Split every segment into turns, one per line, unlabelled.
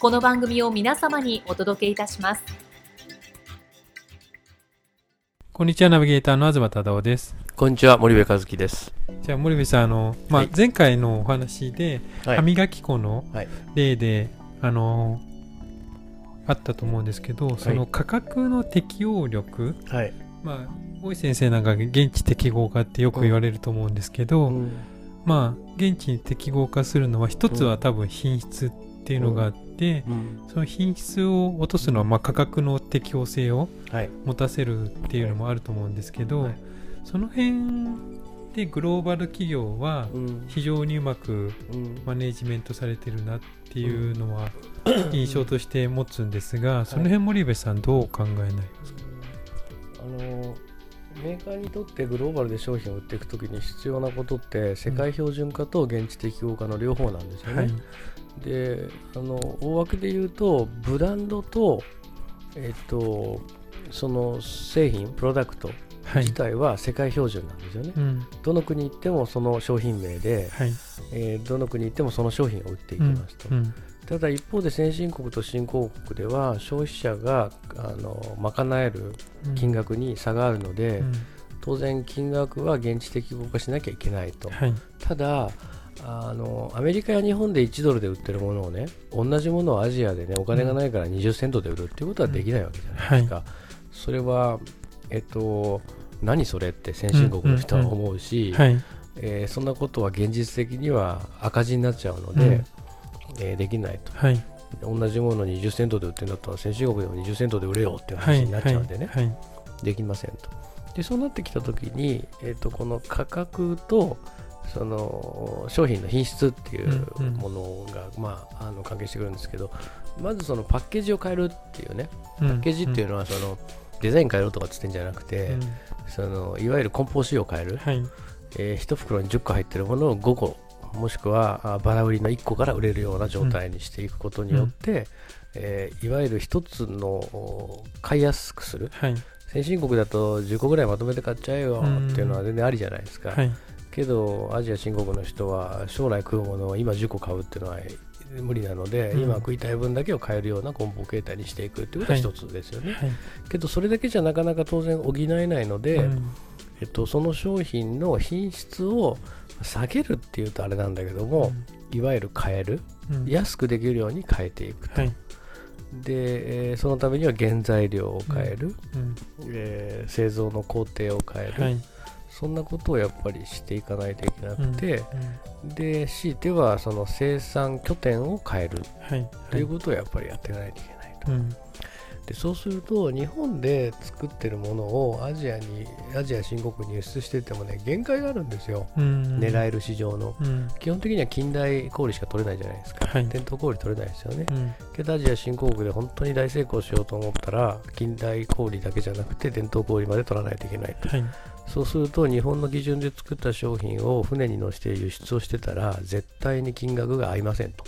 この番組を皆様にお届けいたします。
こんにちは、ナビゲーターの東忠夫です。
こんにちは、森部和樹です。
じゃあ、森部さん、あの、まあ、前回のお話で、はい、歯磨き粉の例で、はい、あの、あったと思うんですけど、その価格の適応力、はい、まあ、大井先生なんか現地適合化ってよく言われると思うんですけど、うん、まあ、現地に適合化するのは、一つは多分品質っていうのがあって、その品質を落とすのは、まあ、価格の適応性を持たせるっていうのもあると思うんですけど、はい、その辺でグローバル企業は非常にうまくマネジメントされてるなっていうのは印象として持つんですが、その辺森部さんどうお考えになりますか、
あのメーカーにとってグローバルで商品を売っていくときに必要なことって世界標準化と現地適合化の両方なんですよね。はい、であの大枠で言うとブランドと,、えっとその製品プロダクト自体は世界標準なんですよね、はいうん、どの国行ってもその商品名で、はい、えー、どの国行ってもその商品を売っていきますと、うん。うん、ただ一方で先進国と新興国では消費者があの賄える金額に差があるので、当然金額は現地的合化しなきゃいけないと、はい、ただあのアメリカや日本で1ドルで売ってるものをね同じものをアジアでねお金がないから20セントで売るっていうことはできないわけじゃないですか、はい、それはえっと何それって先進国の人は思うし、えそんなことは現実的には赤字になっちゃうので、うん、えー、できないと、はい、同じものを20セントで売ってるんだったら先進国でも20セントで売れよっていう話になっちゃうんでね、はいはい、できませんと。でそうなってきた時に、えーとこの価格とその商品の品質っていうものが、まあ、あの関係してくるんですけどまずそのパッケージを変えるっていうね。パッケージっていうのはそのデザイン変えろとかつってんじゃなくて、そのいわゆる梱包仕様を変える、はい、えー、1袋に10個入ってるものを5個もしくはバラ売りの1個から売れるような状態にしていくことによって、うん、えー、いわゆる1つの買いやすくする、はい、先進国だと10個ぐらいまとめて買っちゃえよっていうのは全然ありじゃないですか。はい。けどアジア新国の人は将来食うものを今10個買うっていうのは無理なので、うん、今食いたい分だけを買えるような梱包形態にしていくっていうことは一つですよね、はいはい、けどそれだけじゃなかなか当然補えないので、うん、えっと、その商品の品質を下げるっていうとあれなんだけども、うん、いわゆる変える、安くできるように変えていくと。はい。で、えー、そのためには原材料を変える、うん。えー、製造の工程を変える、はい、そんなことをやっぱりしていかないといけなくて、うん。うん、で強いてはその生産拠点を変える、はい、ということをやっぱりやっていかないといけないと。うんでそうすると日本で作ってるものをアジアにアジア新国に輸出しててもね限界があるんですよ、うん、狙える市場の、うん、基本的には近代小売しか取れないじゃないですか、はい、伝統小売取れないですよね、うん、けどアジア新興国で本当に大成功しようと思ったら近代小売だけじゃなくて伝統小売まで取らないといけないと、はい、そうすると日本の基準で作った商品を船に乗せて輸出をしてたら絶対に金額が合いませんと。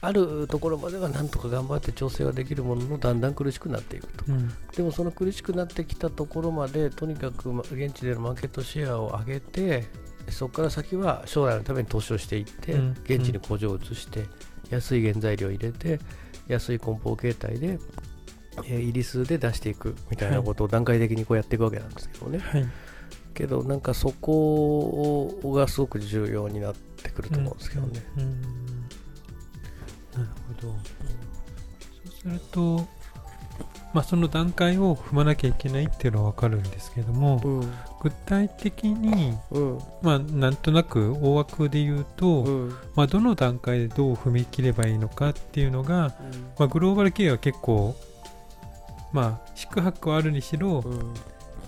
あるところまではなんとか頑張って調整はできるもののだんだん苦しくなっていくと、うん、でもその苦しくなってきたところまでとにかく現地でのマーケットシェアを上げてそこから先は将来のために投資をしていって、うん、現地に工場を移して、安い原材料を入れて安い梱包形態で、えー、入り数で出していくみたいなことを段階的にこうやっていくわけなんですけどね、はい、けどなんかそこがすごく重要になってくると思うんですけどね。
うん。なるほど。そうすると、まあ、その段階を踏まなきゃいけないっていうのは分かるんですけども、うん、具体的に、うん、まあ、なんとなく大枠で言うと、うん、まあ、どの段階でどう踏み切ればいいのかっていうのが、まあ、グローバル企業は結構、まあ、宿泊はあるにしろ、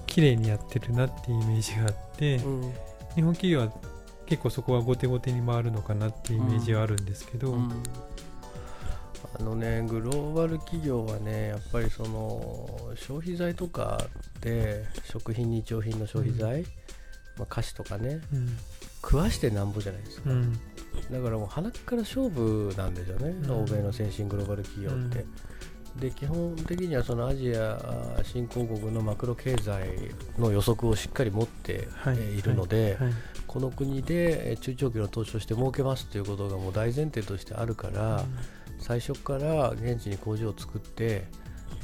綺麗にやってるなっていうイメージがあって、日本企業は結構そこは後手後手に回るのかなっていうイメージはあるんですけど、
あのねグローバル企業はねやっぱりその消費財とかで食品日用品の消費財、うん、まあ、菓子とかね、うん、食わしてなんぼじゃないですか、うん、だからもう鼻から勝負なんですよね、欧米の先進グローバル企業って。で基本的にはそのアジア新興国のマクロ経済の予測をしっかり持ってい。るので、はい。はい。はい、この国で中長期の投資をして儲けますということがもう大前提としてあるから、最初から現地に工場を作って、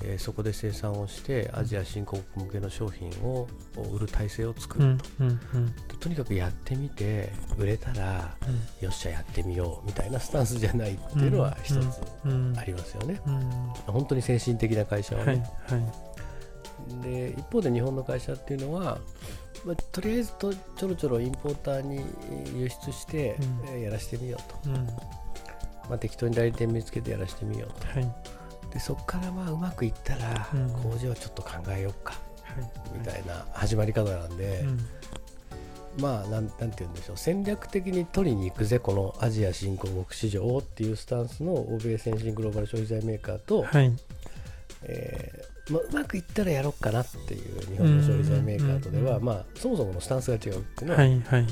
えー、そこで生産をしてアジア新興国向けの商品を売る体制を作ると、うんうんうん、とにかくやってみて売れたら、うん、よっしゃやってみようみたいなスタンスじゃないっていうのは一つありますよね、うん。うん、本当に先進的な会社はね、はいはい、で一方で日本の会社っていうのはまあ、とりあえずとちょろちょろインポーターに輸出して、やらせてみようと、まあ、適当に代理店見つけてやらせてみようと、はい、でそこからまあうまくいったら、工場ちょっと考えようか、みたいな始まり方なんで、まあなんなんて言うんでしょう。戦略的に取りに行くぜこのアジア新興国市場をっていうスタンスの欧米先進グローバル消費財メーカーと、はい、えー、まあ、うまくいったらやろうかなっていう日本の消費財メーカーとでは、まあ、そもそものスタンスが違うっていうのは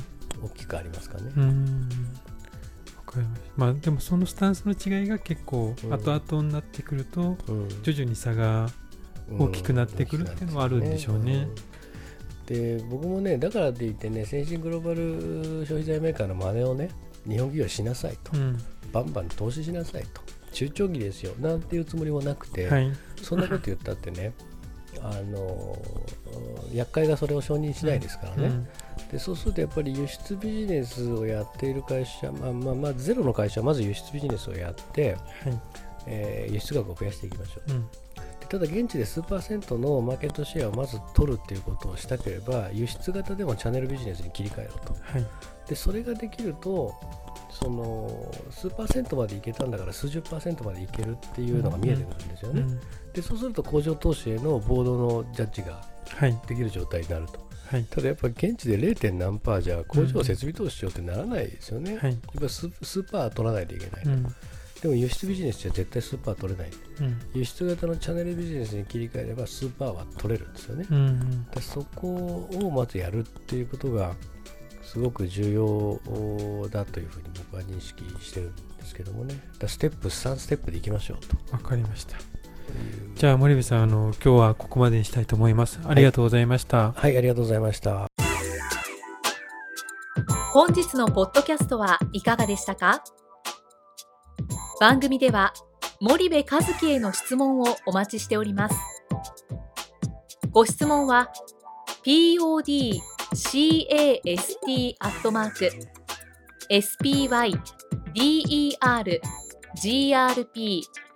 大きくありますかね。
かりました。まあでもそのスタンスの違いが結構後々になってくると、徐々に差が大きくなってくるっていうのはあるんでしょうね。
で僕もねだからといってね先進グローバル消費財メーカーの真似をね日本企業しなさいと、うん、バンバン投資しなさいと。中長期ですよ。なんていうつもりもなくて、はい、そんなこと言ったってねあの厄介がそれを承認しないですからね、うんでそうするとやっぱり輸出ビジネスをやっている会社、まあまあ、まあゼロの会社はまず輸出ビジネスをやって、はい。えー、輸出額を増やしていきましょう、うん、ただ現地で数パーセントのマーケットシェアをまず取るっていうことをしたければ輸出型でもチャンネルビジネスに切り替えろと、はい、でそれができるとその数パーセントまでいけたんだから数十パーセントまでいけるっていうのが見えてくるんですよね、うん。うん、でそうすると工場投資へのボードのジャッジができる状態になると、はい、ただやっぱ現地で 0. 何パーじゃ工場設備投資しようってならないですよね、うん、やっぱスーパー取らないといけない、うん、でも輸出ビジネスじゃ絶対スーパー取れない、うん、輸出型のチャンネルビジネスに切り替えればスーパーは取れるんですよね、うんうん、そこをまずやるっていうことがすごく重要だというふうに僕は認識してるんですけどもね。ステップ3ステップでいきましょうと。
わかりましたじゃあ森部さんあの今日はここまでにしたいと思います。ありがとうございました、
はい、はい、ありがとうございました。
本日のポッドキャストはいかがでしたか？番組では森部和樹への質問をお待ちしております。ご質問は podcast アットマーク spydergrp